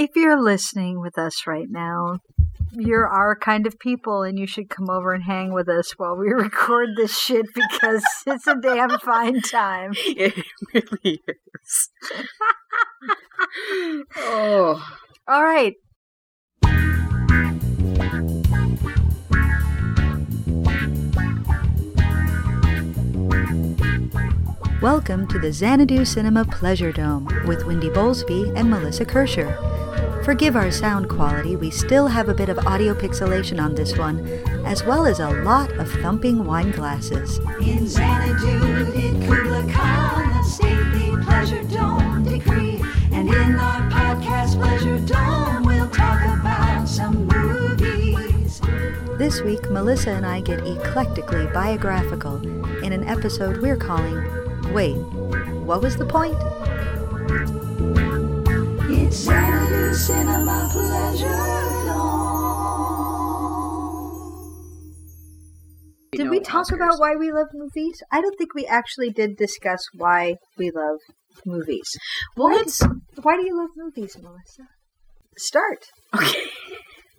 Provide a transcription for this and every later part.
if you're listening with us right now, you're our kind of people and you should come over and hang with us while we record this shit because it's a damn fine time. It really is. oh. All right. Welcome to the Xanadu Cinema Pleasure Dome with Wendy Bowlesby and Melissa Kirscher. Forgive our sound quality, we still have a bit of audio pixelation on this one, as well as a lot of thumping wine glasses. In Xanadu did Kubla Khan a stately pleasure dome decree. And in our podcast Pleasure Dome, we'll talk about some movies. This week, Melissa and I get eclectically biographical in an episode we're calling Wait, what was the point? It's Cinema Pleasure. Did we talk about why we love movies? I don't think we actually did discuss why we love movies. Well, why, why do you love movies, Melissa? Start. Okay.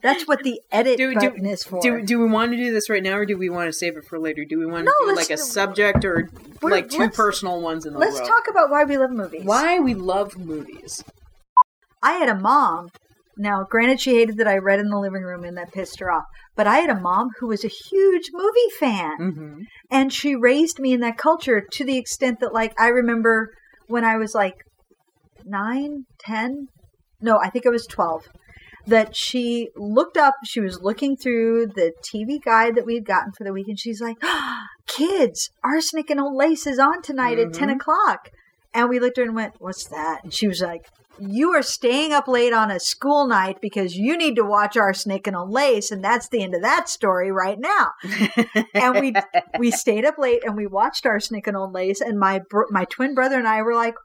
That's what the edit Do, do, button is for. do, do we want to do this right now or do we want to save it for later? Do we want No, to do like a subject or like 2 personal ones in the Let's row? talk about why we love movies. Why we love movies. I had a mom. Now, granted, she hated that I read in the living room and that pissed her off. But I had a mom who was a huge movie fan. Mm-hmm. and she raised me in that culture to the extent that like i remember when i was like nine ten no i think i was 12 that she looked up she was looking through the tv guide that we had gotten for the week and she's like kids arsenic and old lace is on tonight at 10 Mhm. o'clock. And we looked at her and went what's that? And she was like you are staying up late on a school night because you need to watch arsenic and old lace and that's the end of that story right now. And we we stayed up late and we watched Arsenic and Old Lace, and my my twin brother and I were like,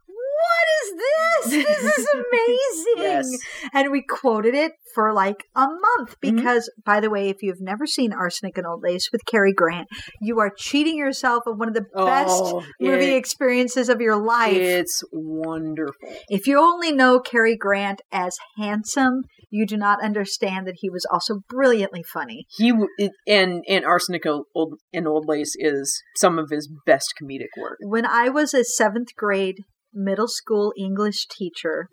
"What is this? This is amazing!" Yes. And we quoted it for like a month Mhm. because, by the way, if you've never seen Arsenic and Old Lace with Cary Grant, you are cheating yourself of one of the best Oh, movie it- experiences of your life. It's wonderful. If you only know Cary Grant as handsome, you do not understand that he was also brilliantly funny. He it, and and arsenic old and old lace is some of his best comedic work. when I was a seventh grade middle school English teacher,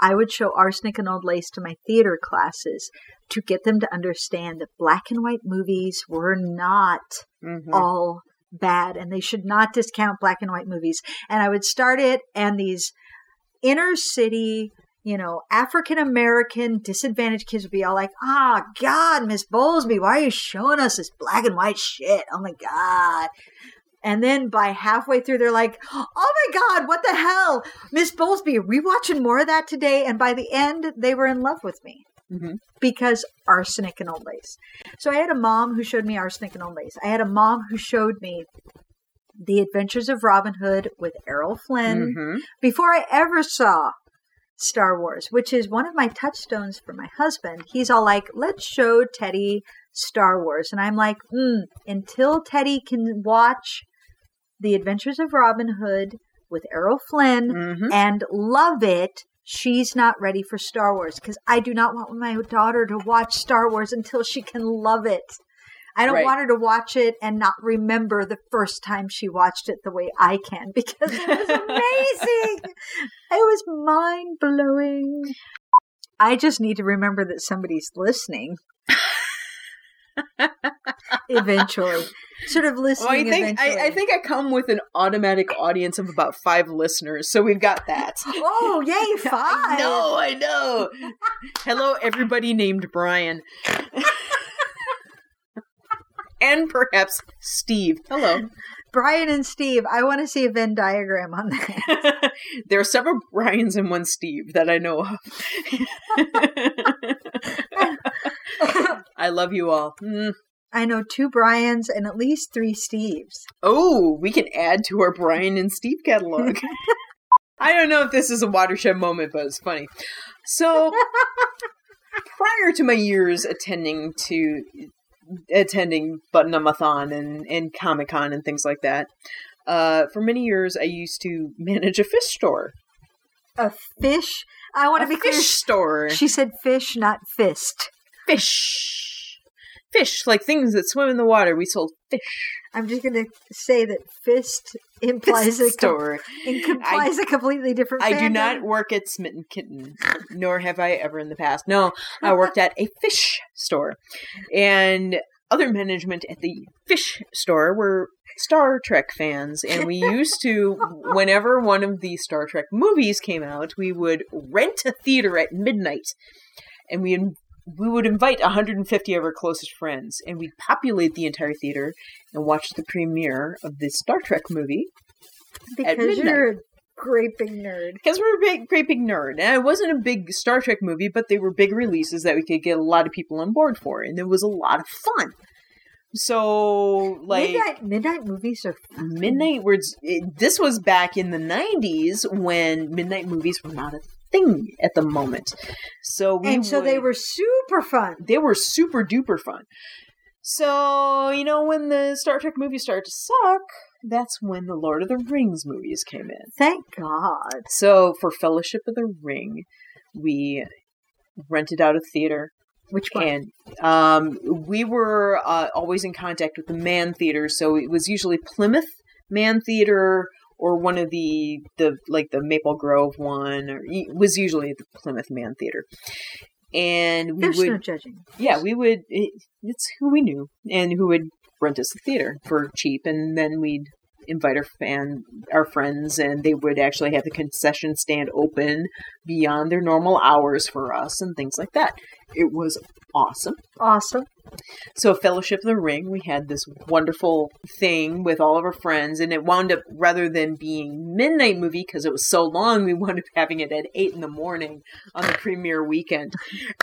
I would show Arsenic and Old Lace to my theater classes to get them to understand that black and white movies were not Mhm. all bad and they should not discount black and white movies. And I would start it, and these inner city, you know, African American disadvantaged kids would be all like, "Ah, God, Miss Bowlesby, why are you showing us this black and white shit? Oh my God." And then by halfway through, they're like, "Oh my God, what the hell, Miss Bowlesby? Are we watching more of that today?" And by the end, they were in love with me Mhm. because arsenic and old lace. So I had a mom who showed me arsenic and old lace. I had a mom who showed me the Adventures of Robin Hood with Errol Flynn Mhm. before I ever saw Star Wars, which is one of my touchstones for my husband. He's all like, let's show Teddy Star Wars. And I'm like, mm, until Teddy can watch The Adventures of Robin Hood with Errol Flynn Mhm. and love it, she's not ready for Star Wars because I do not want my daughter to watch Star Wars until she can love it. I don't Right. want her to watch it and not remember the first time she watched it the way I can because it was amazing. it was mind blowing. I just need to remember that somebody's listening. eventually, sort of listening. Well, I think. I, I think I come with an automatic audience of about five listeners, so we've got that. Oh, yay! Five. I know, I know. Hello, everybody named Brian. and perhaps Steve. Hello. Brian and Steve. I want to see a Venn diagram on that. there are several Brians and one Steve that I know of. I love you all. Mm. I know two Brians and at least three Steves. Oh, we can add to our Brian and Steve catalog. I don't know if this is a watershed moment, but it's funny. So, prior to my years attending to attending Butt-Numb-A-Thon and, and Comic Con and things like that, uh, for many years I used to manage a fish store. A fish, I want to be fish clear. store. She said fish, not fist. fish. Fish, like things that swim in the water. We sold fish. I'm just going to say that fist implies a store. it implies a completely different. I do not work at Smitten Kitten, nor have I ever in the past. No, I worked at a fish store. And other management at the fish store were Star Trek fans. And we used to, whenever one of the Star Trek movies came out, we would rent a theater at midnight. And we we would invite 150 of our closest friends, and we'd populate the entire theater and watch the premiere of this Star Trek movie because you're a great big nerd. because we're a big, great big nerd. And it wasn't a big Star Trek movie, but they were big releases that we could get a lot of people on board for, and it was a lot of fun. So, like midnight, midnight movies are fun. midnight words. It, this was back in the '90s when midnight movies were not a thing at the moment. So we and so they were super fun. they were super duper fun. So, you know, when the Star Trek movies started to suck, that's when the Lord of the Rings movies came in. Thank God. So, for Fellowship of the Ring, we rented out a theater Which one? and um, we were uh, always in contact with the Mann Theater. So, it was usually Plymouth Mann Theater or one of the the like the Maple Grove one or was usually the Plymouth Mann Theater. And we There's would no judging. yeah, we would. It, it's who we knew and who would rent us the theater for cheap, and then we'd invite our fan, our friends, and they would actually have the concession stand open beyond their normal hours for us and things like that. It was awesome. Awesome. So, Fellowship of the Ring, we had this wonderful thing with all of our friends, and it wound up rather than being midnight movie because it was so long, we wound up having it at eight in the morning on the premiere weekend,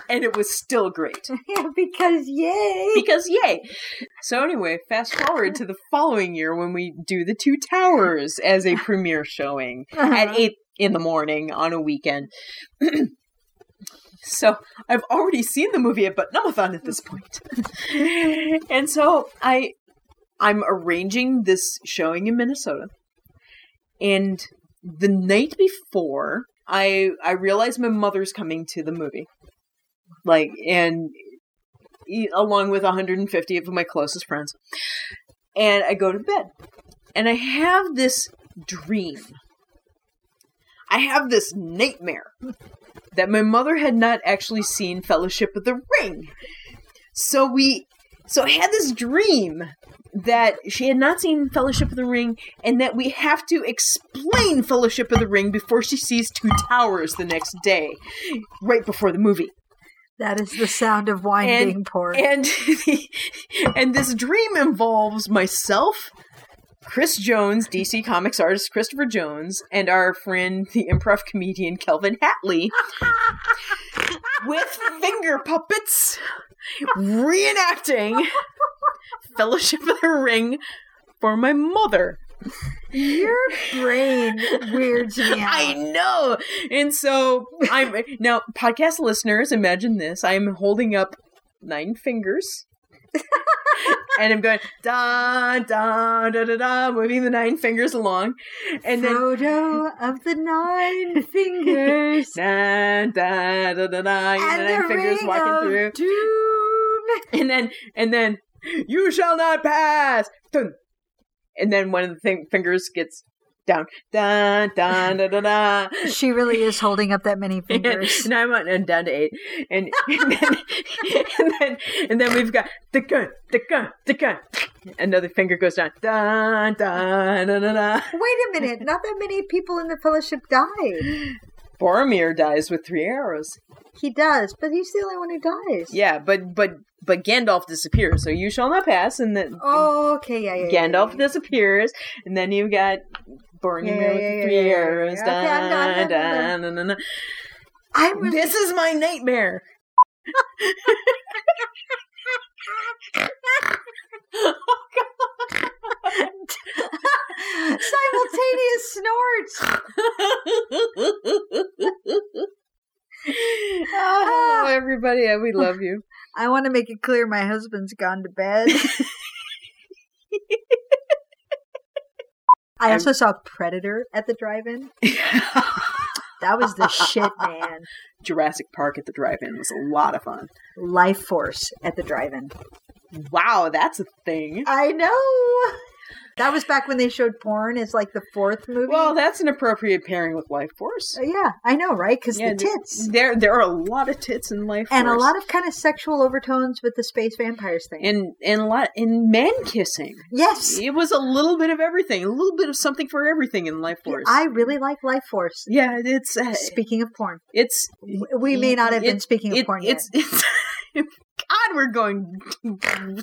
and it was still great Yeah, because yay. because yay. So anyway, fast forward to the following year when we do the Two Towers as a premiere showing uh-huh. at eight in the morning on a weekend. so I've already seen the movie at Butt-Numb-A-Thon at this point. and so I I'm arranging this showing in Minnesota, and the night before. I I realize my mother's coming to the movie, like, and along with 150 of my closest friends. And I go to bed. And I have this dream. I have this nightmare that my mother had not actually seen Fellowship of the Ring. So we so I had this dream that she had not seen Fellowship of the Ring and that we have to explain Fellowship of the Ring before she sees Two Towers the next day, right before the movie. That is the sound of wine And- being poured. And and this dream involves myself, Chris Jones, DC Comics artist Christopher Jones, and our friend the improv comedian Kelvin Hatley with finger puppets reenacting Fellowship of the Ring for my mother. Your brain weirds me out. I know. And so I'm now podcast listeners, imagine this. I'm holding up nine fingers. and I'm going da da da da da, moving the nine fingers along, and then Frodo of the Nine Fingers. da da da da da, and, and the the nine fingers Ring walking of through, Doom. and then and then you shall not pass. Dun. And then one of the thing, fingers gets down, da da da da da. She really is holding up that many fingers. and I'm on, and down to eight, and and then, and then and then we've got the gun, the gun, the gun. Another finger goes down, da da da da da. Wait a minute, not that many people in the Fellowship died. Boromir dies with three arrows. He does, but he's the only one who dies. Yeah, but but but Gandalf disappears, so you shall not pass, and then Oh, okay, yeah, yeah. yeah, Gandalf yeah. disappears, and then you've got Boromir Yeah, yeah, with yeah, three yeah, yeah, arrows. Okay, I'm I'm done, da, da, da, da. I was This is my nightmare. simultaneous snorts. oh, ah. everybody, uh, we love you. I want to make it clear my husband's gone to bed. I also saw Predator at the drive-in. That was the shit, man. Jurassic Park at the drive-in was a lot of fun. Lifeforce at the drive-in. Wow, that's a thing. I know. That was back when they showed porn as like the fourth movie. Well, that's an appropriate pairing with Lifeforce. Uh, yeah, I know, right? Because Yeah, the tits There, there are a lot of tits in Lifeforce. and a lot of kind of sexual overtones with the space vampires thing. and and a lot in man kissing. yes, It was a little bit of everything, a little bit of something for everything in Lifeforce. I really like Lifeforce. yeah, it's uh, Speaking of porn, it's we may not have been speaking of it- porn yet. it's it's God, we're going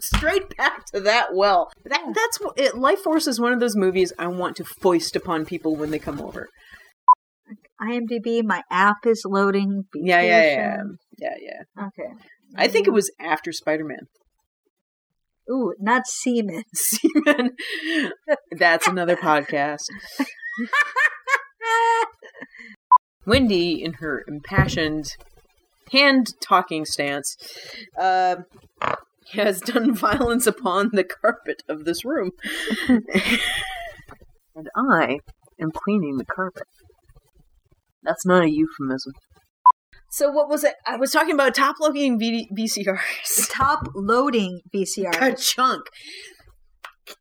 straight back to that well. That that's it, Lifeforce is one of those movies I want to foist upon people when they come over. IMDb, my app is loading. Yeah, yeah, yeah, yeah, yeah. Okay. I think it was after Spider Man. Ooh, not semen. Seaman. That's another podcast. Wendy, in her impassioned hand talking stance, uh, has done violence upon the carpet of this room. and I am cleaning the carpet. That's not a euphemism. So what was it? I was talking about top loading v- VCRs. Top loading VCR. A chunk.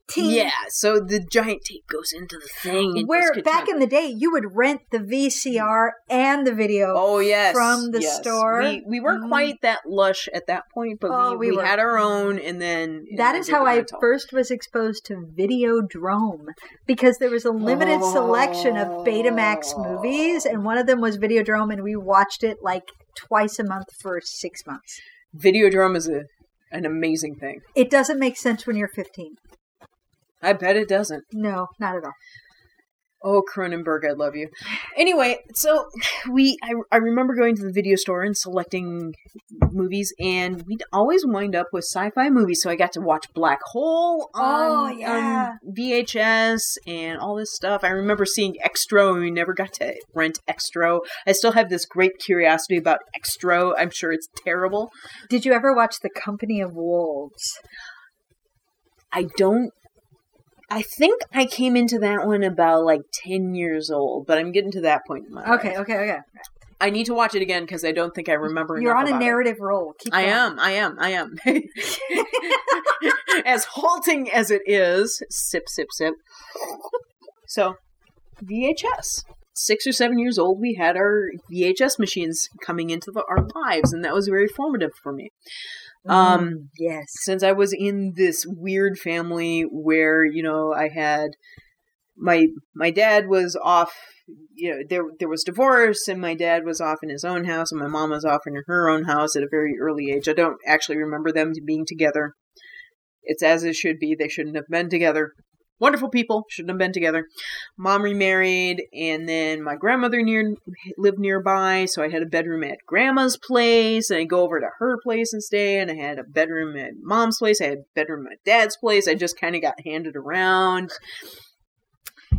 Ting. Yeah, so the giant tape goes into the thing. Where back in the day, you would rent the VCR and the video. Oh yes, from the yes. store. We, we weren't Mhm. quite that lush at that point, but Oh, we, we we, had our own, and then That is how I first was exposed to Videodrome because there was a limited selection of Betamax movies, and one of them was Videodrome, and we watched it like twice a month for six months. Videodrome is a an amazing thing. It doesn't make sense when you're 15. I bet it doesn't. No, not at all. Oh, Cronenberg, I love you. Anyway, so we I, I remember going to the video store and selecting movies, and we'd always wind up with sci-fi movies. So I got to watch Black Hole Oh, on, yeah. on VHS and all this stuff. I remember seeing Xtro, and we never got to rent Xtro. I still have this great curiosity about Xtro. I'm sure it's terrible. Did you ever watch The Company of Wolves? I don't. I think I came into that one about like 10 years old, but I'm getting to that point in my life. Okay, okay, okay. I need to watch it again because I don't think I remember. You're on a about it. narrative roll. Keep I going. am. I am. I am. as halting as it is, sip, sip, sip. So, VHS. Six or seven years old, we had our VHS machines coming into the, our lives, and that was very formative for me. Um, Mm, yes. since I was in this weird family where you know I had my my dad was off you know there there was divorce and my dad was off in his own house and my mom was off in her own house at a very early age. I don't actually remember them being together. It's as it should be. They shouldn't have been together. Wonderful people shouldn't have been together. Mom remarried, and then my grandmother near lived nearby, so I had a bedroom at grandma's place, and I go over to her place and stay, and I had a bedroom at mom's place, I had a bedroom at dad's place. I just kind of got handed around.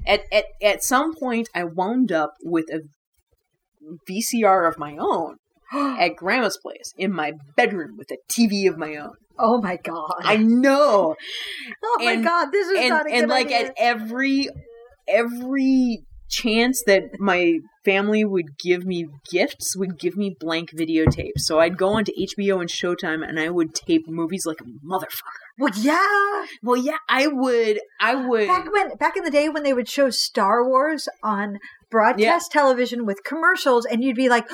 At at at some point, I wound up with a VCR of my own at grandma's place in my bedroom with a TV of my own. Oh my god. I know oh my god, this is and not a and like idea. at every every chance that my family would give me gifts would give me blank videotapes so i'd go onto hbo and showtime and i would tape movies like a motherfucker well, yeah. well yeah i would i would Back when back in the day when they would show Star Wars on broadcast television with commercials and you'd be like,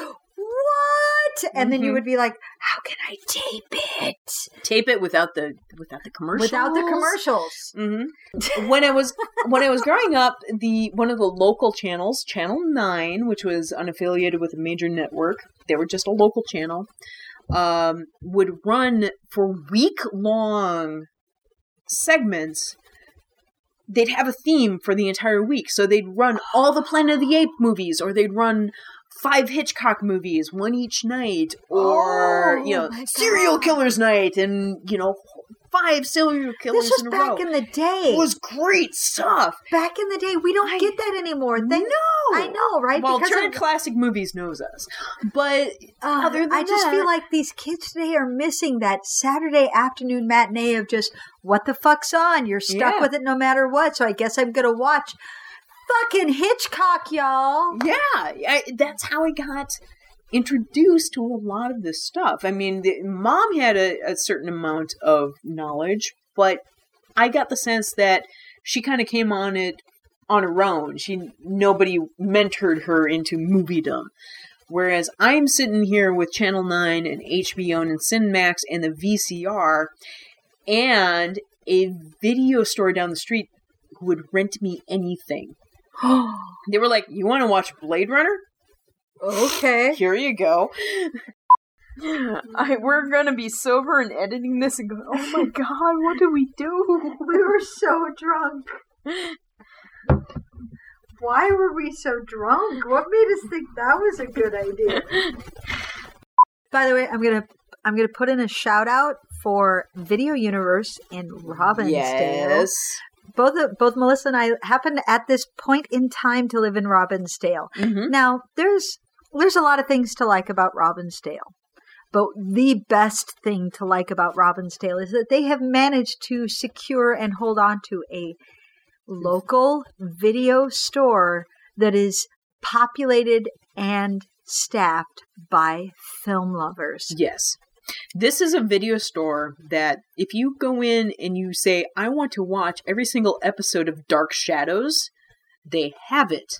"What?" And then you Mhm. would be like, "How can I tape it tape it without the without the commercials without the commercials?" mm-hmm. when I was when I was growing up, the one of the local channels, Channel Nine, which was unaffiliated with a major network, they were just a local channel, um, would run for week long segments. They'd have a theme for the entire week, so they'd run all the Planet of the Ape movies, or they'd run five Hitchcock movies, one each night, or Oh, you know, serial God. killers night, and you know, five serial killers This was in a back in the day. It was great stuff. back in the day. We don't I- get that anymore. Thank, no, I know, right? Well, Because Turner of- Classic Movies knows us, but Uh, Other than I just that- feel like these kids today are missing that Saturday afternoon matinee of just what the fuck's on. You're stuck Yeah. with it no matter what. So I guess I'm gonna watch Fucking Hitchcock, y'all. Yeah, I, that's how I got introduced to a lot of this stuff. I mean, the, mom had a, a certain amount of knowledge, but I got the sense that she kind of came on it on her own. She nobody mentored her into moviedom. Whereas I'm sitting here with Channel 9 and HBO and Cinemax and the VCR and a video store down the street who would rent me anything. They were like, "You want to watch Blade Runner? okay. Here you go." I, we're gonna be sober and editing this and go, "Oh my god, what do we do?" We were so drunk. Why were we so drunk? What made us think that was a good idea? By the way, I'm gonna I'm gonna put in a shout out for Video Universe in Robbinsdale. Yes. Both both Melissa and I happened at this point in time to live in Robbinsdale. Mm-hmm. Now, there's there's a lot of things to like about Robbinsdale. But the best thing to like about Robbinsdale is that they have managed to secure and hold on to a local video store that is populated and staffed by film lovers. Yes. This is a video store that if you go in and you say, I want to watch every single episode of Dark Shadows, they have it.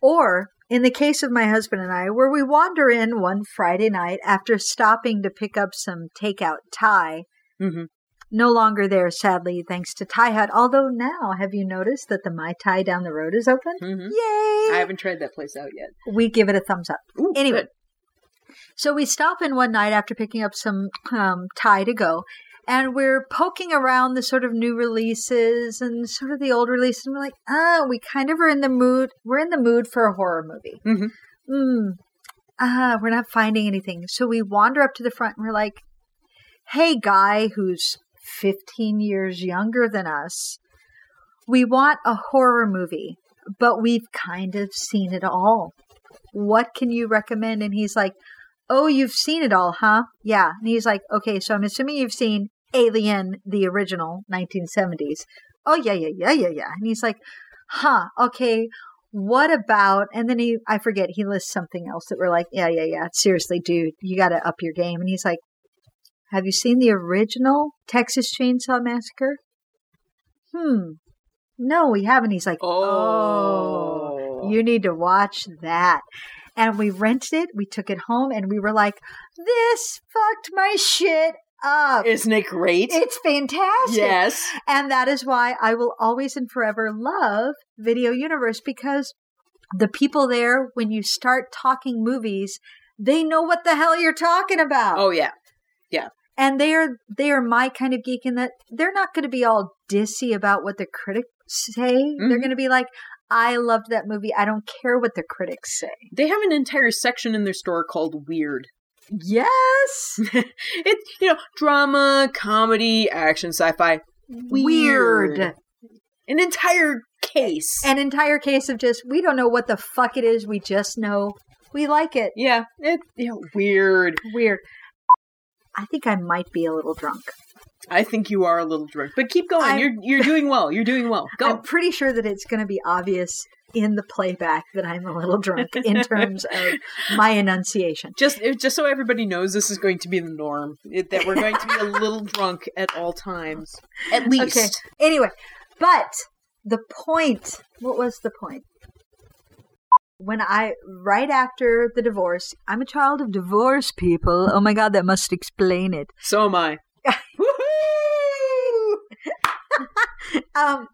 Or, in the case of my husband and I, where we wander in one Friday night after stopping to pick up some takeout Thai, Mm-hmm. no longer there, sadly, thanks to Thai Hut. Although now, have you noticed that the Mai Tai down the road is open? Mm-hmm. Yay! I haven't tried that place out yet. we give it a thumbs up. Ooh, Anyway, good. So we stop in one night after picking up some um, Thai to go, and we're poking around the sort of new releases and sort of the old releases, and we're like, oh, we kind of are in the mood. We're in the mood for a horror movie. Mhm. Mm, ah, we're not finding anything. So we wander up to the front, and we're like, hey, guy who's 15 years younger than us, we want a horror movie, but we've kind of seen it all. What can you recommend? And he's like, Oh, you've seen it all, huh? Yeah. And he's like, Okay, so I'm assuming you've seen Alien, the original 1970s. Oh, yeah, yeah, yeah, yeah, yeah. And he's like, Huh, okay. What about, and then he, I forget, he lists something else that we're like, yeah, yeah, yeah. Seriously, dude, you got to up your game. And he's like, have you seen the original Texas Chainsaw Massacre? Hmm. No, we haven't. He's like, oh, Oh. you need to watch that. And we rented it, we took it home, and we were like, this fucked my shit up. Isn't it great? It's fantastic. yes. And that is why I will always and forever love Video Universe because the people there, when you start talking movies, they know what the hell you're talking about Oh, yeah. Yeah and they are they are my kind of geek in that they're not going to be all dissy about what the critics say. They're Mhm. going to be like, "I loved that movie. I don't care what the critics say." They have an entire section in their store called Weird. Yes, It's, you know, drama, comedy, action, sci fi. weird. An entire case. An entire case of just we don't know what the fuck it is. We just know we like it. yeah, it, you know, weird. Weird. I think I might be a little drunk. I think you are a little drunk, but keep going. I'm- you're you're doing well. You're doing well. Go. I'm pretty sure that it's going to be obvious in the playback that I'm a little drunk in terms of my enunciation. just just so everybody knows, this is going to be the norm. It, that we're going to be a little drunk at all times, at least. Okay. Anyway, but the point, what was the point? When I, right after the divorce, I'm a child of divorce, people. Oh my God, that must explain it. So am I. Um,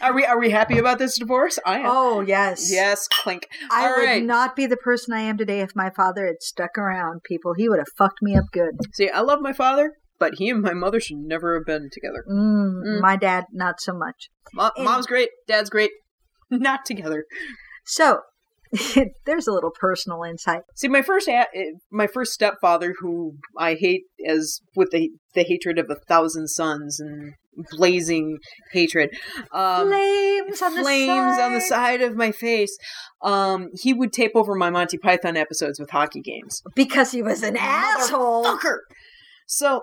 Are we are we happy about this divorce? I am. oh, yes. Yes, clink. I All would right. not be the person I am today if my father had stuck around, people. He would have fucked me up good. See, I love my father, but he and my mother should never have been together. Mm, Mm. My dad, not so much. Mo- And- mom's great, dad's great, not together. So, there's a little personal insight. See, my first a- eh, my first stepfather, who I hate as with the the hatred of a thousand suns and blazing hatred, um, flames on the flames side. on the side of my face. Um, he would tape over my Monty Python episodes with hockey games. Because he was an asshole. Fucker. So,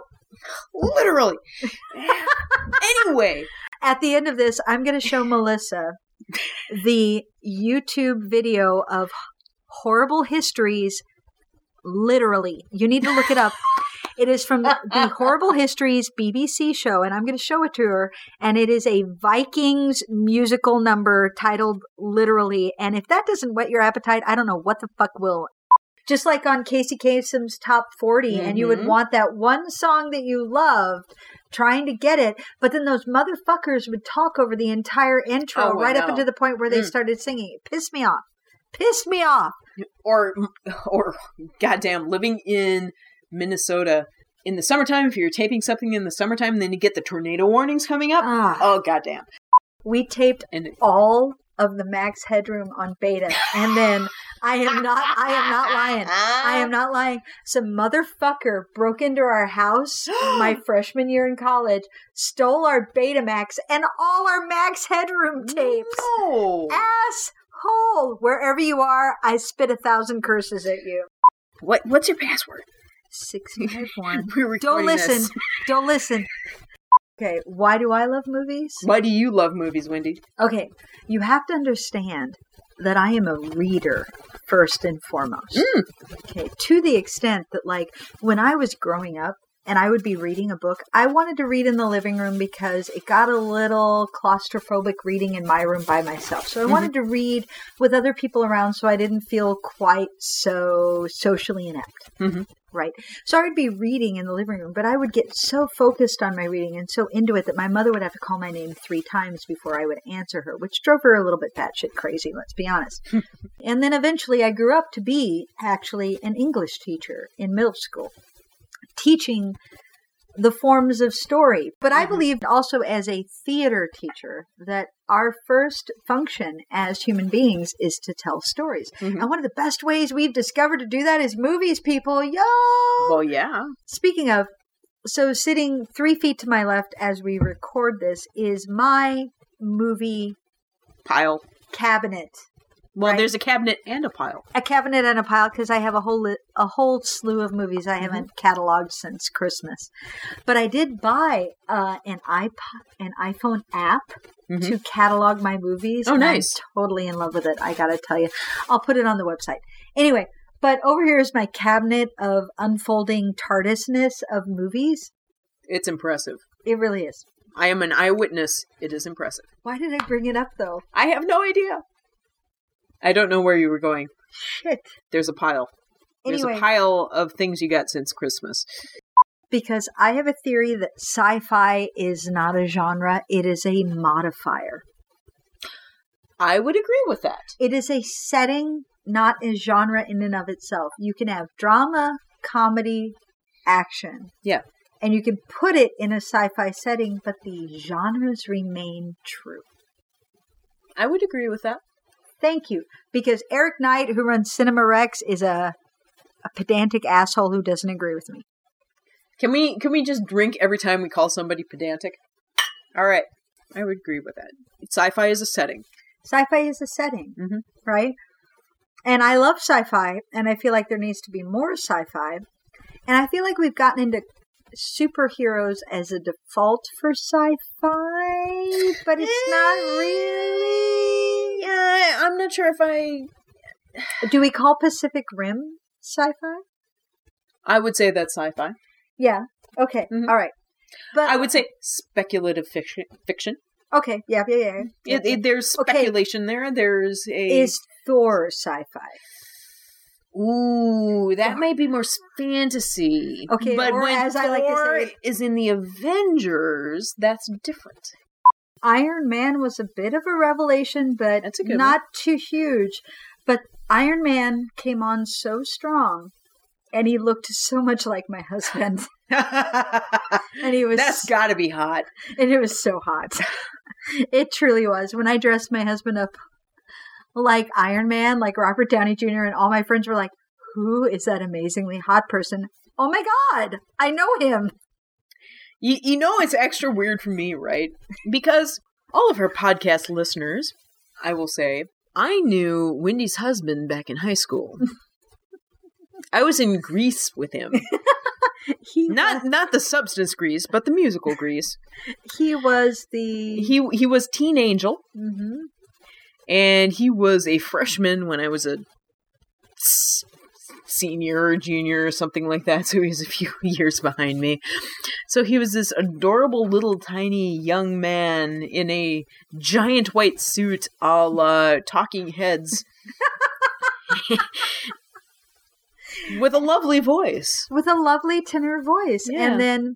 literally. anyway, At the end of this, I'm going to show Melissa the YouTube video of horrible histories. Literally, you need to look it up. It is from the Horrible Histories BBC show, and I'm going to show it to her. And it is a Vikings musical number titled literally. And if that doesn't whet your appetite, I don't know what the fuck will. Just like on Casey Kasem's top 40, and you would Mhm. want that one song that you loved, trying to get it, but then those motherfuckers would talk over the entire intro Oh, right up into the point where they Mm. started singing. It pissed me off. Pissed me off. or or goddamn living in Minnesota in the summertime. If you're taping something in the summertime, then you get the tornado warnings coming up. Ah. Oh goddamn! We taped And all of the Max Headroom on beta, and then I am not. I am not lying. I am not lying. Some motherfucker broke into our house my freshman year in college, stole our Betamax and all our Max Headroom tapes. No. Asshole! Wherever you are, I spit a thousand curses at you. What what's your password? Six five one. We're Don't listen. this. Don't listen. Okay, why do I love movies? Why do you love movies, Wendy? Okay, you have to understand that I am a reader first and foremost. Mm. Okay, to the extent that, like, when I was growing up and I would be reading a book, I wanted to read in the living room because it got a little claustrophobic reading in my room by myself. So I wanted to read with other people around so I didn't feel quite so socially inept. Mhm. Right. So I would be reading in the living room, but I would get so focused on my reading and so into it that my mother would have to call my name three times before I would answer her, which drove her a little bit batshit crazy, let's be honest. and then eventually I grew up to be actually an English teacher in middle school, teaching the forms of story. But I Mhm. believed also as a theater teacher that our first function as human beings is to tell stories. Mhm. And one of the best ways we've discovered to do that is movies, people. Yo! Well, yeah. Speaking of, so sitting three feet to my left as we record this is my movie Pile. cabinet. Well, Right. there's a cabinet and a pile. A cabinet and a pile because I have a whole li- a whole slew of movies I haven't cataloged since Christmas. But I did buy uh, an iPod, an iPhone app Mhm. to catalog my movies. Oh, and I'm nice. totally in love with it. I gotta tell you, I'll put it on the website. Anyway, but over here is my cabinet of unfolding TARDISness of movies. It's impressive. It really is. I am an eyewitness. It is impressive. Why did I bring it up though? I have no idea. I don't know where you were going. Shit. There's a pile. There's a pile of things you got since Christmas. because I have a theory that sci-fi is not a genre; it is a modifier. I would agree with that. It is a setting, not a genre in and of itself. You can have drama, comedy, action. Yeah. And you can put it in a sci-fi setting, but the genres remain true. I would agree with that. Thank you. Because Eric Knight, who runs Cinema Rex, is a, a pedantic asshole who doesn't agree with me. Can we can we just drink every time we call somebody pedantic? All right. I would agree with that. Sci-fi is a setting. Sci-fi is a setting, Mhm. right? And I love sci-fi, and I feel like there needs to be more sci-fi. And I feel like we've gotten into superheroes as a default for sci-fi, but it's not really. Yeah, I'm not sure if I. Do we call Pacific Rim sci-fi? I would say that's sci-fi. Yeah. Okay. Mhm. All right. But I would say speculative fiction. Fiction. okay. Yeah. Yeah. Yeah. yeah, It, it, there's Okay. speculation there. There's a. Is Thor sci-fi? Ooh, that might be more fantasy. Okay, but when as I like to Thor say- is in the Avengers, that's different. Iron Man was a bit of a revelation, but a not too huge. But Iron Man came on so strong, and he looked so much like my husband, and he was that's got to be hot. and it was so hot. it truly was. When I dressed my husband up like Iron Man, like Robert Downey Jr., and all my friends were like, "Who is that amazingly hot person?" Oh my god, I know him. You, you know, it's extra weird for me, right? Because all of her podcast listeners, I will say, I knew Wendy's husband back in high school. I was in Grease with him. He Not not the substance Grease, but the musical Grease. he was the He he was Teen Angel. hmm and he was a freshman when I was a senior or junior or something like that. So he was a few years behind me. So he was this adorable little tiny young man in a giant white suit, a la Talking Heads. With a lovely voice. with a lovely tenor voice. Yeah. And then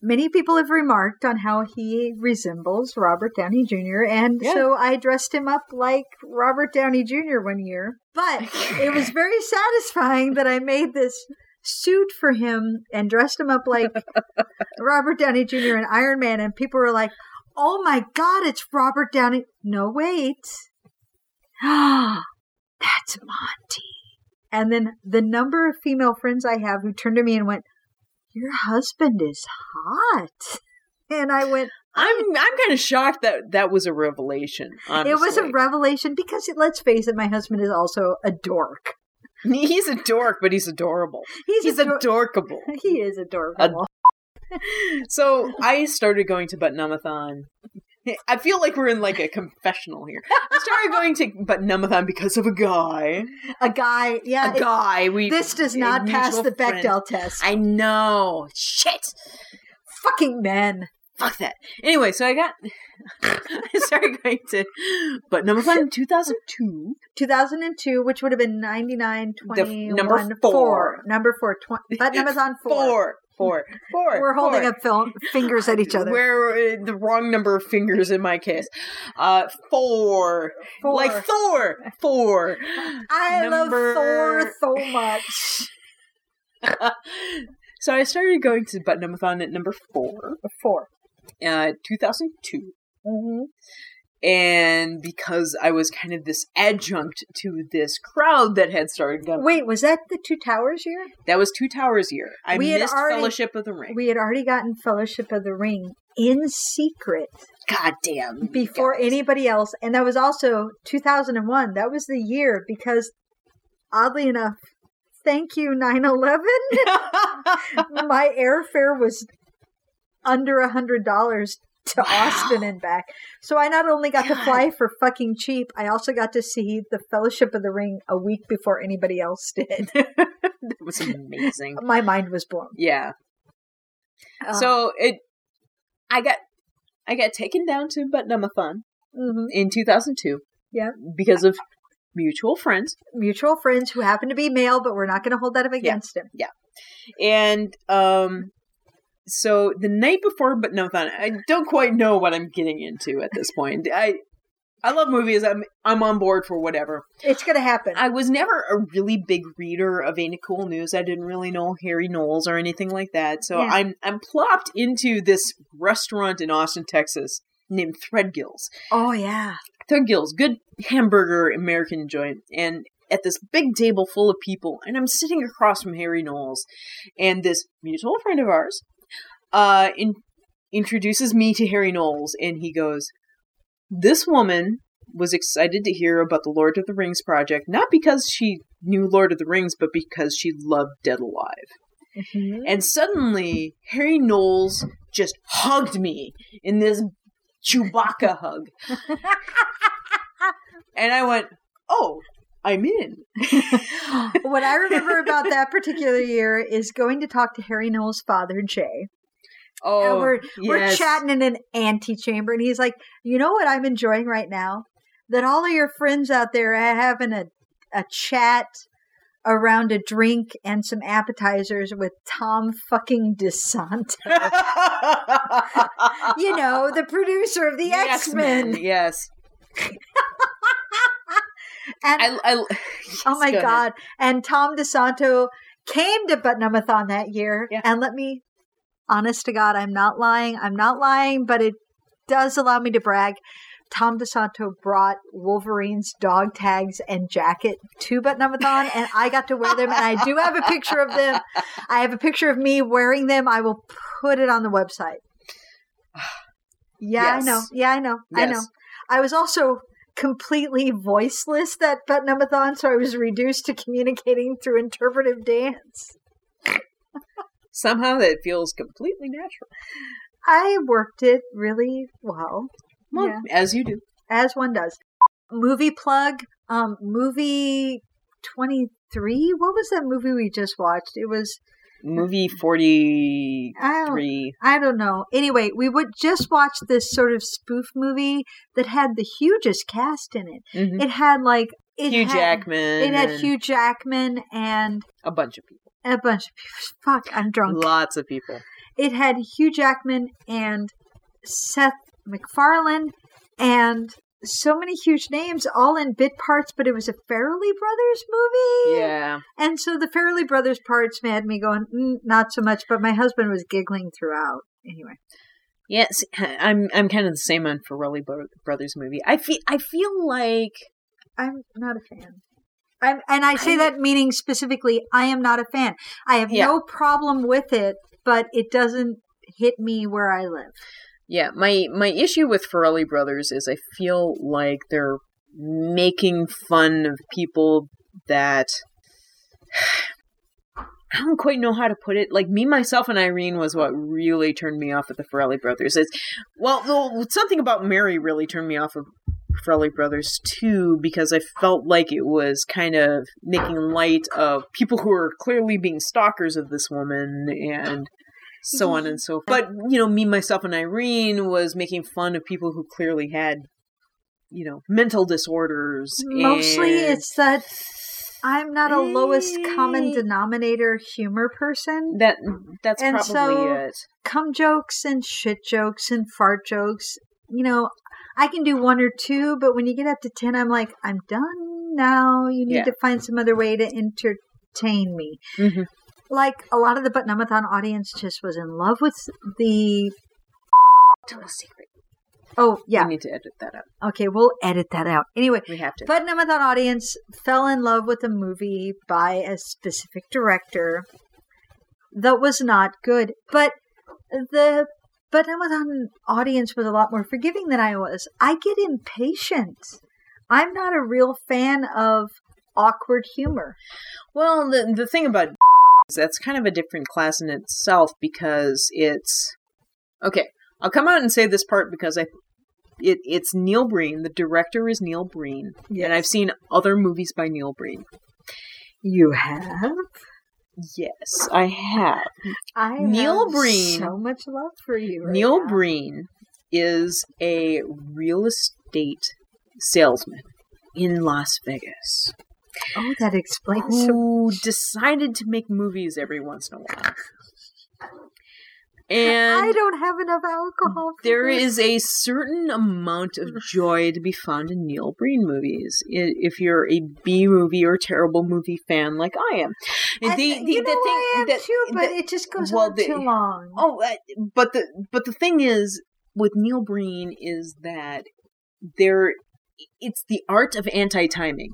many people have remarked on how he resembles Robert Downey Jr. And Yeah. so I dressed him up like Robert Downey Jr. one year. But it was very satisfying that I made this suit for him and dressed him up like Robert Downey Jr. and Iron Man. And people were like, oh my God, it's Robert Downey. No, wait. That's Monty. And then the number of female friends I have who turned to me and went, Your husband is hot. And I went, I'm I'm kind of shocked that that was a revelation. Honestly. It was a revelation because let's face it, my husband is also a dork. he's a dork, but he's adorable. He's, He's ador- adorkable. He is adorable. So I started going to Butt-Numb-A-Thon. I feel like we're in like a confessional here. I started going to Butt-Numb-A-Thon because of a guy. a guy, yeah. A it- guy. We this does not pass the friend. Bechdel test. I know. Shit. Fucking men. Fuck that. Anyway, so I got. I started going to But number in 2002. 2002, which would have been 99, The f- 21, number four. Number four. Tw- but Amazon four. Four. Four. Four. We're holding four. up fil- fingers at each other. Where uh, the wrong number of fingers in my case. Uh, four. Four. Like Thor. Four. I number- love Thor so much. so I started going to Butt-Numb-A-Thon at number four, Four. Uh, 2002. Mm-hmm. And because I was kind of this adjunct to this crowd that had started going, Wait, was that the Two Towers year? that was Two Towers year. I We missed already- Fellowship of the Ring. We had already gotten Fellowship of the Ring in secret God damn. before guys. anybody else. And that was also 2001. That was the year because, oddly enough, thank you, 9 11. My airfare was under a $100 to Wow. Austin and back. So I not only got to fly for fucking cheap, I also got to see the Fellowship of the Ring a week before anybody else did. that was amazing. My mind was blown. Yeah. Uh, So it, I got, I got taken down to Butt-Numb-A-Thon mhm. in 2002. Yeah. Because of mutual friends. mutual friends who happen to be male, but we're not going to hold that up against him. Yeah. And um so the night before but no fun, I don't quite know what I'm getting into at this point. I I love movies. I'm I'm on board for whatever. It's going to happen. I was never a really big reader of any Cool News. I didn't really know Harry Knowles or anything like that. So Yeah. I'm I'm plopped into this restaurant in Austin, Texas named Threadgills. oh yeah, Threadgills, good hamburger American joint, and at this big table full of people, and I'm sitting across from Harry Knowles, and this mutual friend of ours, uh, in, introduces me to Harry Knowles, and he goes, "This woman was excited to hear about the Lord of the Rings project, not because she knew Lord of the Rings, but because she loved Dead Alive." Mhm. And suddenly, Harry Knowles just hugged me in this Chewbacca hug. and I went, oh, I'm in. what I remember about that particular year is going to talk to Harry Knowles' father, Jay. Oh, and we're we're chatting in an antechamber, and he's like, "You know what I'm enjoying right now? That all of your friends out there are having a a chat." Around a drink and some appetizers with Tom fucking DeSanto. you know, the producer of the X Men. Yes. And I, I, Oh my go ahead. god! And Tom DeSanto came to Butt-Numb-A-Thon that year, Yeah. and let me, honest to God, I'm not lying. I'm not lying, but it does allow me to brag. Tom DeSanto brought Wolverine's dog tags and jacket to Butt-Numb-A-Thon, and I got to wear them. And I do have a picture of them. I have a picture of me wearing them. I will put it on the website. Yeah, I know. Yeah, I know. I know. I was also completely voiceless that Butt-Numb-A-Thon, so I was reduced to communicating through interpretive dance. Somehow that feels completely natural. I worked it really well, Well, Yeah. as you do. as one does. movie plug. Um, movie twenty three. What was that movie we just watched? It was Movie forty I don't. I don't know. Anyway, we would just watch this sort of spoof movie that had the hugest cast in it. Mhm. It had like it Hugh had, Jackman. It had Hugh Jackman and a bunch of people. A bunch of people. Fuck, I'm drunk. Lots of people. It had Hugh Jackman and Seth MacFarlane and so many huge names all in bit parts, but it was a Farrelly Brothers movie. Yeah. And so the Farrelly Brothers parts had me going, mm, not so much, but my husband was giggling throughout. Anyway. Yes, I'm I'm kind of the same on Farrelly Brothers movie. I feel I feel like I'm not a fan. I'm, and I say that meaning specifically, I am not a fan. I have Yeah. no problem with it, but it doesn't hit me where I live. yeah, my my issue with Farrelly Brothers is I feel like they're making fun of people that I don't quite know how to put it. Like me, myself, and Irene was what really turned me off with the Farrelly Brothers. Is well, well, something about Mary really turned me off of Farrelly Brothers too, because I felt like it was kind of making light of people who are clearly being stalkers of this woman and so on and so forth. But you know, me, myself, and Irene was making fun of people who clearly had, you know, mental disorders. Mostly and it's that I'm not a lowest common denominator humor person. that. That's and probably so- it. Cum jokes and shit jokes and fart jokes, you know, I can do one or two, but when you get up to 10, I'm like, I'm done now. You need Yeah. to find some other way to entertain me. Mhm. Like a lot of the Butt-Numb-A-Thon audience just was in love with the. Tell a secret. Oh, yeah. We need to edit that out. Okay, we'll edit that out. Anyway, We have to. Butt-Numb-A-Thon audience fell in love with a movie by a specific director that was not good. But the Butt-Numb-A-Thon audience was a lot more forgiving than I was. I get impatient. I'm not a real fan of awkward humor. Well, the the thing about is that's kind of a different class in itself because it's okay. I'll come out and say this part because I it it's Neil Breen. The director is Neil Breen, and I've seen other movies by Neil Breen. You have? Yes, I have. I Neil have Breen- So much love for you. right Neil now. Breen is a real estate salesman in Las Vegas Oh, that explains so who decided to make movies every once in a while. And I don't have enough alcohol. For There this. is a certain amount of joy to be found in Neil Breen movies. If you're a B movie or terrible movie fan like I am, And, the, the, you the know, thing I am that- too, but that- it just goes well, on the- too long. oh, uh, but the but the thing is with Neil Breen is that there, it's the art of anti timing.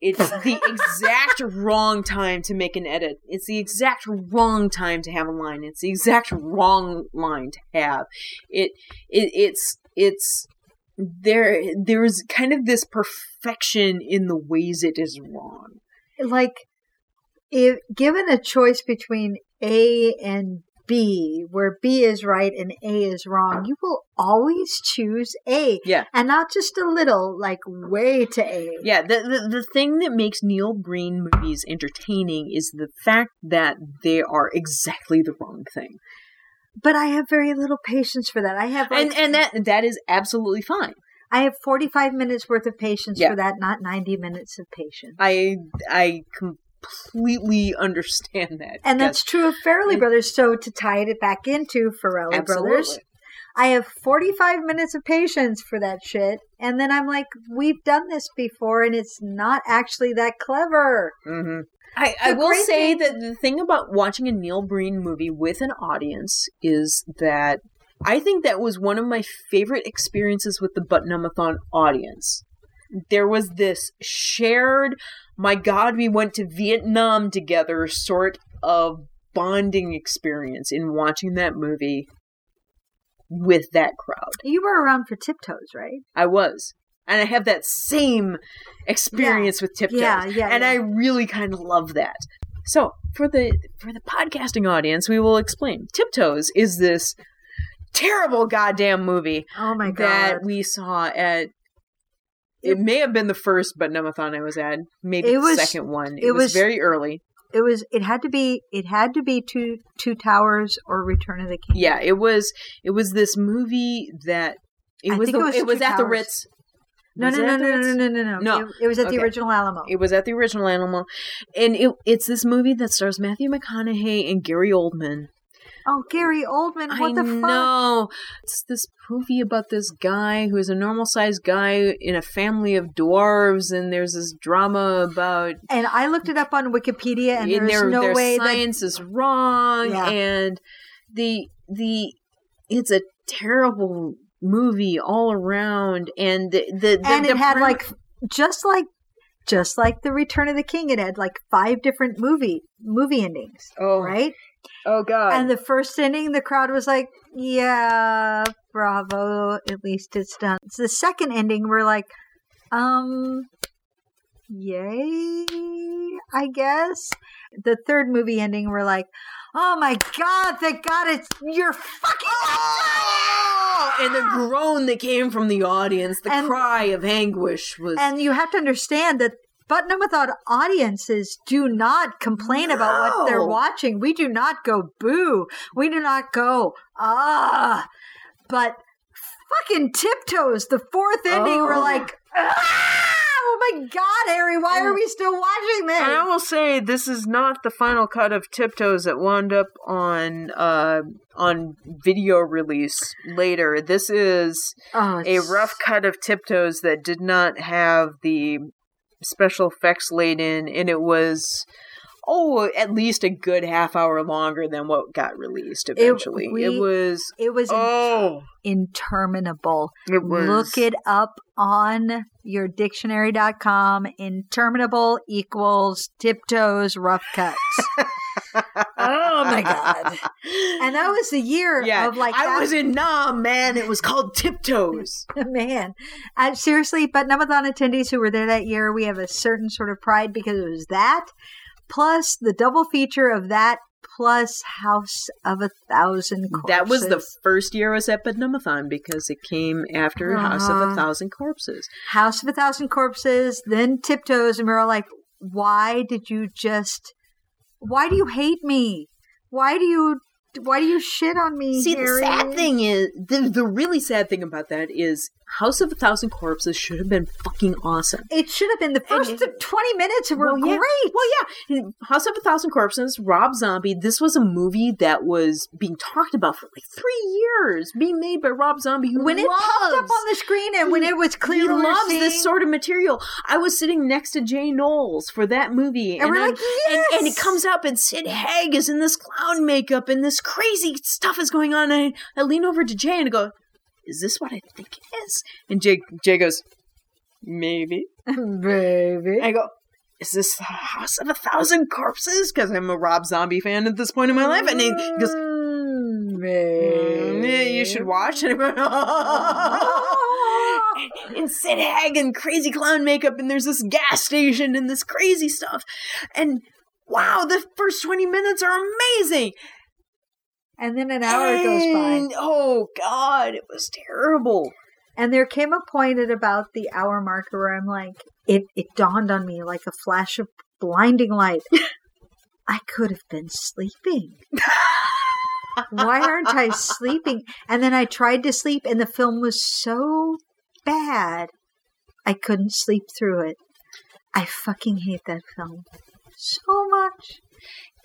It's the exact wrong time to make an edit. It's the exact wrong time to have a line. It's the exact wrong line to have. It, it it's it's there there's kind of this perfection in the ways it is wrong. like, if given a choice between A and B, where B is right and A is wrong, you will always choose A. Yeah. And not just a little, like way to A. Yeah, the, the the thing that makes Neil Breen movies entertaining is the fact that they are exactly the wrong thing. But I have very little patience for that. I have like, and and that that is absolutely fine. I have 45 minutes worth of patience Yeah. for that, not 90 minutes of patience. I I completely understand that. And that's true of Farrelly Brothers. So to tie it back into Farrelly Brothers. I have 45 minutes of patience for that shit. And then I'm like, we've done this before and it's not actually that clever. hmm I, I will say thing- that the thing about watching a Neil Breen movie with an audience is that I think that was one of my favorite experiences with the Butt-Numb-A-Thon audience. There was this shared, my God, we went to Vietnam together sort of bonding experience in watching that movie with that crowd. You were around for Tiptoes, right? I was. And I have that same experience with Tiptoes. Yeah, yeah, And yeah. I really kind of love that. So for the for the podcasting audience, we will explain. Tiptoes is this terrible goddamn movie Oh my god! that we saw at It may have been the first Butt-Numb-A-Thon I was at. Maybe It the second one. It, it was, was- very early. It was. It had to be. It had to be two two towers or Return of the King. Yeah, it was. It was this movie that it I was. think The, it was it was at the Ritz. No, Was no, it no, no, no, no, no, no, No. It, it was at the original Alamo. It was at the original Alamo, and it, it's this movie that stars Matthew McConaughey and Gary Oldman. Oh, Gary Oldman. What I the fuck? know. It's this movie about this guy who is a normal sized guy in a family of dwarves, and there's this drama about And I looked it up on Wikipedia, and there's their, no their way that science is wrong, Yeah. and the the it's a terrible movie all around, and the the, the and the it had prim- like just like just like the Return of the King, it had like five different movie movie endings, oh right? Oh god And the first ending, the crowd was like, "Yeah, bravo, at least it's done." So the second ending, we're like, "Um, yay, I guess." The third movie ending, we're like, "Oh my god, thank God it's you're fucking." Oh, and the groan that came from the audience, the And- cry of anguish was And you have to understand that Button Without audiences do not complain about what they're watching. We do not go boo. We do not go ah. But fucking tiptoes, the fourth ending, we're Oh. like, ah! oh my god, Harry, why are we still watching this? And I will say this is not the final cut of Tiptoes that wound up on uh, on video release later. This is oh, a rough cut of Tiptoes that did not have the special effects laid in, and it was oh at least a good half hour longer than what got released eventually. It, we- was It was oh interminable. it was Look it up on your dictionary.com. Interminable equals tiptoes rough cuts. oh my god. And that was the year yeah, of like I that- was in Nam, man. It was called Tiptoes. man. Uh, seriously, Butt-Numb-A-Thon attendees who were there that year, we have a certain sort of pride because it was that plus the double feature of that plus House of a Thousand Corpses. That was the first year I was at because it came after House of Uh-huh. a Thousand Corpses. House of a Thousand Corpses, then Tiptoes, and we were all like, why did you just, why do you hate me? Why do you, why do you shit on me? See, the sad thing is, the, the really sad thing about that is House of a Thousand Corpses should have been fucking awesome. It should have been the first And- 20 minutes were Well, yeah. great. Well, yeah, House of a Thousand Corpses, Rob Zombie. This was a movie that was being talked about for like three years, being made by Rob Zombie, who when it popped up on the screen and when it was clear he we were loves this sort of material. I was sitting next to Jay Knowles for that movie, And we're I'm- like, and, and it comes up, and Sid Haig is in this clown makeup, and this crazy stuff is going on. And I, I lean over to Jay and I go, "Is this what I think it is?" And Jay Jay goes, "Maybe." baby. I go, "Is this the House of a Thousand Corpses?" Because I'm a Rob Zombie fan at this point in my life, and he goes. Mm, "Mm, you should watch it. and, Sid Haig and crazy clown makeup, and there's this gas station and this crazy stuff. And wow, the first 20 minutes are amazing. And then an hour goes by. Oh, God, it was terrible. And there came a point at about the hour marker where I'm like, it, it dawned on me like a flash of blinding light. I could have been sleeping. Why aren't I sleeping? And then I tried to sleep, and the film was so bad, I couldn't sleep through it. I fucking hate that film so much.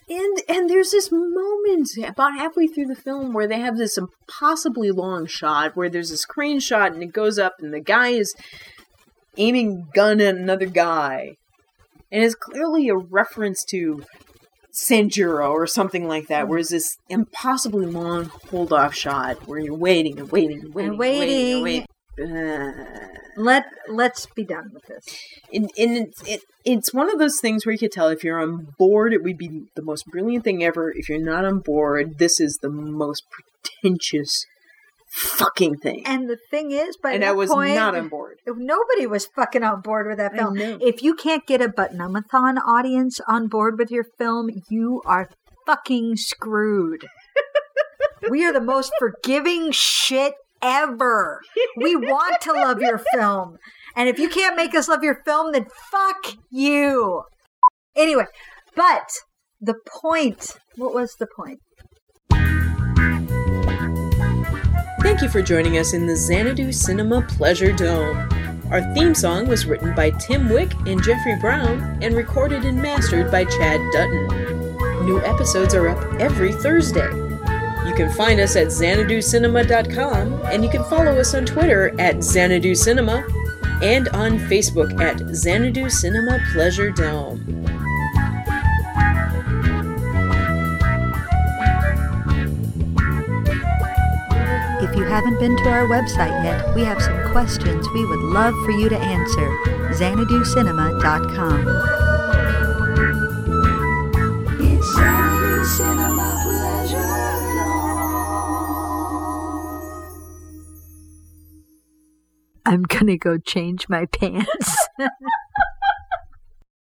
And and there's this moment about halfway through the film where they have this impossibly long shot where there's this crane shot and it goes up and the guy is aiming gun at another guy. And it's clearly a reference to Sanjuro or something like that, where it's this impossibly long hold off shot where you're waiting and waiting and waiting and waiting. And waiting. Uh, Let let's be done with this. and, and it's, it, it's one of those things where you could tell if you're on board, it would be the most brilliant thing ever. If you're not on board, this is the most pretentious fucking thing. And the thing is, by And that I was point, not on board. Nobody was fucking on board with that film. If you can't get a Butt-Numb-A-Thon audience on board with your film, you are fucking screwed. we are the most forgiving shit ever. We want to love your film. And if you can't make us love your film, then fuck you. Anyway, but the point, what was the point? Thank you for joining us in the Xanadu Cinema Pleasure Dome. Our theme song was written by Tim Wick and Jeffrey Brown and recorded and mastered by Chad Dutton. New episodes are up every Thursday. You can find us at xanaducinema.com and you can follow us on Twitter at Xanadu Cinema and on Facebook at Xanadu Cinema Pleasure Dome. If you haven't been to our website yet, we have some questions we would love for you to answer. XanaduCinema.com. I'm gonna go change my pants.